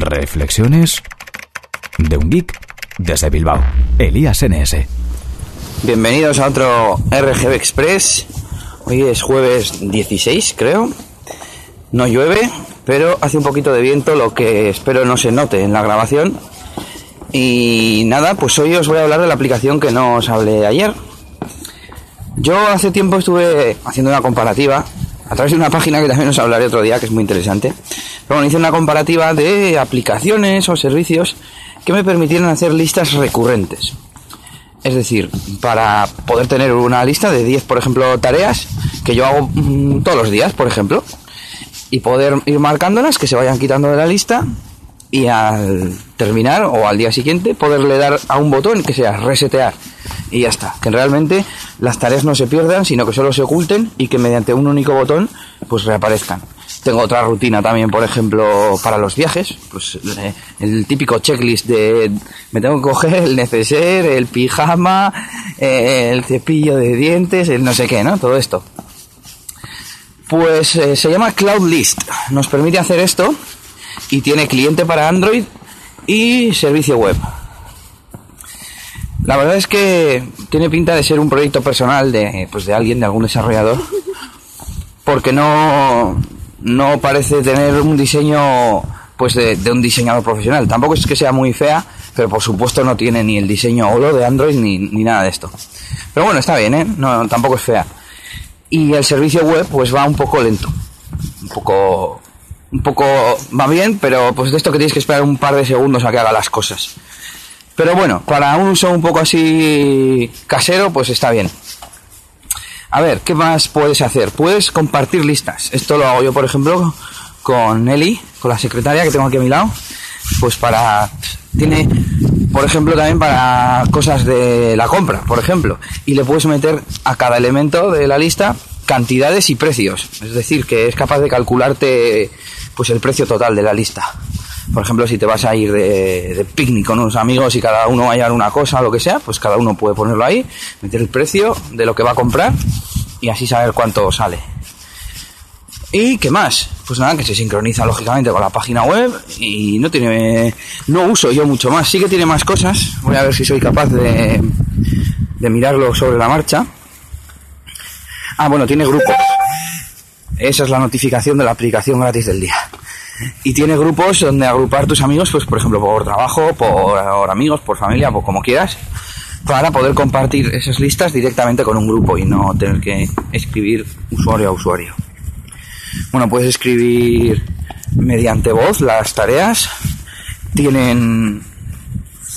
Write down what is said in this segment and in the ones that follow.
Reflexiones de un geek desde Bilbao. Elías NS. Bienvenidos a otro RGB Express. Hoy es jueves 16, creo. No llueve, pero hace un poquito de viento, lo que espero no se note en la grabación. Y nada, pues hoy os voy a hablar de la aplicación que no os hablé ayer. Yo hace tiempo estuve haciendo una comparativa a través de una página que también os hablaré otro día, que es muy interesante. Bueno, hice una comparativa de aplicaciones o servicios que me permitieran hacer listas recurrentes. Es decir, para poder tener una lista de 10, por ejemplo, tareas que yo hago mm, todos los días, por ejemplo, y poder ir marcándolas, que se vayan quitando de la lista y al terminar o al día siguiente poderle dar a un botón que sea resetear y ya está, que realmente las tareas no se pierdan, sino que solo se oculten y que mediante un único botón pues reaparezcan. Tengo otra rutina también, por ejemplo, para los viajes, pues eh, el típico checklist de me tengo que coger el neceser, el pijama, eh, el cepillo de dientes, el no sé qué, ¿no? Todo esto. Pues eh, se llama Cloud List. Nos permite hacer esto y tiene cliente para Android y servicio web. La verdad es que tiene pinta de ser un proyecto personal de, pues de alguien, de algún desarrollador, porque no, no parece tener un diseño pues de, un diseñador profesional. Tampoco es que sea muy fea, pero por supuesto no tiene ni el diseño holo de Android ni, ni nada de esto. Pero bueno, está bien, ¿eh? No, tampoco es fea. Y el servicio web pues va un poco lento. Un poco un poco va bien, pero pues de esto que tienes que esperar un par de segundos a que haga las cosas. Pero bueno, para un uso un poco así casero, pues está bien. A ver, ¿qué más puedes hacer? Puedes compartir listas. Esto lo hago yo, por ejemplo, con Eli, con la secretaria que tengo aquí a mi lado. Pues para... Tiene, por ejemplo, también para cosas de la compra, por ejemplo. Y le puedes meter a cada elemento de la lista cantidades y precios. Es decir, que es capaz de calcularte pues el precio total de la lista. Por ejemplo, si te vas a ir de, picnic con unos amigos y cada uno va a una cosa lo que sea, pues cada uno puede ponerlo ahí, meter el precio de lo que va a comprar y así saber cuánto sale. ¿Y qué más? Pues nada, que se sincroniza lógicamente con la página web y no tiene. No uso yo mucho más. Sí que tiene más cosas. Voy a ver si soy capaz de, de mirarlo sobre la marcha. Ah, bueno, tiene grupos. Esa es la notificación de la aplicación gratis del día. Y tiene grupos donde agrupar tus amigos, pues por ejemplo por trabajo, por amigos, por familia, por como quieras, para poder compartir esas listas directamente con un grupo y no tener que escribir usuario a usuario. Bueno, puedes escribir mediante voz las tareas. Tienen...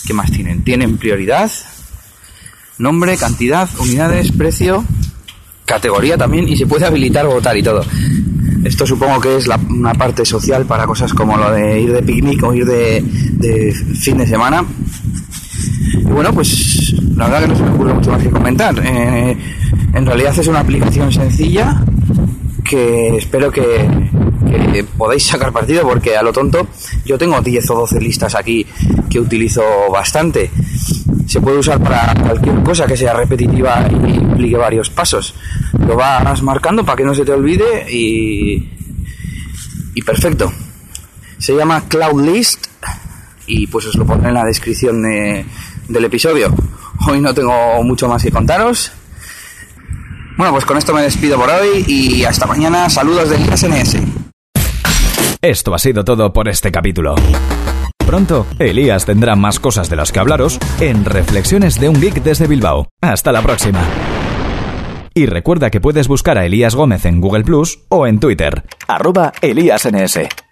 ¿Qué más tienen? Tienen prioridad, nombre, cantidad, unidades, precio, categoría también y se puede habilitar votar y todo. Esto supongo que es una parte social para cosas como lo de ir de picnic o ir de, fin de semana. Y bueno, pues la verdad que no se me ocurre mucho más que comentar. Eh, en realidad es una aplicación sencilla que espero que, que podáis sacar partido porque a lo tonto yo tengo 10 o 12 listas aquí que utilizo bastante. Se puede usar para cualquier cosa que sea repetitiva y implique varios pasos. Lo vas marcando para que no se te olvide y, y perfecto. Se llama Cloud List y pues os lo pondré en la descripción del episodio. Hoy no tengo mucho más que contaros. Bueno, pues con esto me despido por hoy y hasta mañana. Saludos del SNS. Esto ha sido todo por este capítulo. Pronto, Elías tendrá más cosas de las que hablaros en Reflexiones de un Geek desde Bilbao. Hasta la próxima. Y recuerda que puedes buscar a Elías Gómez en Google Plus o en Twitter, arroba ElíasNS.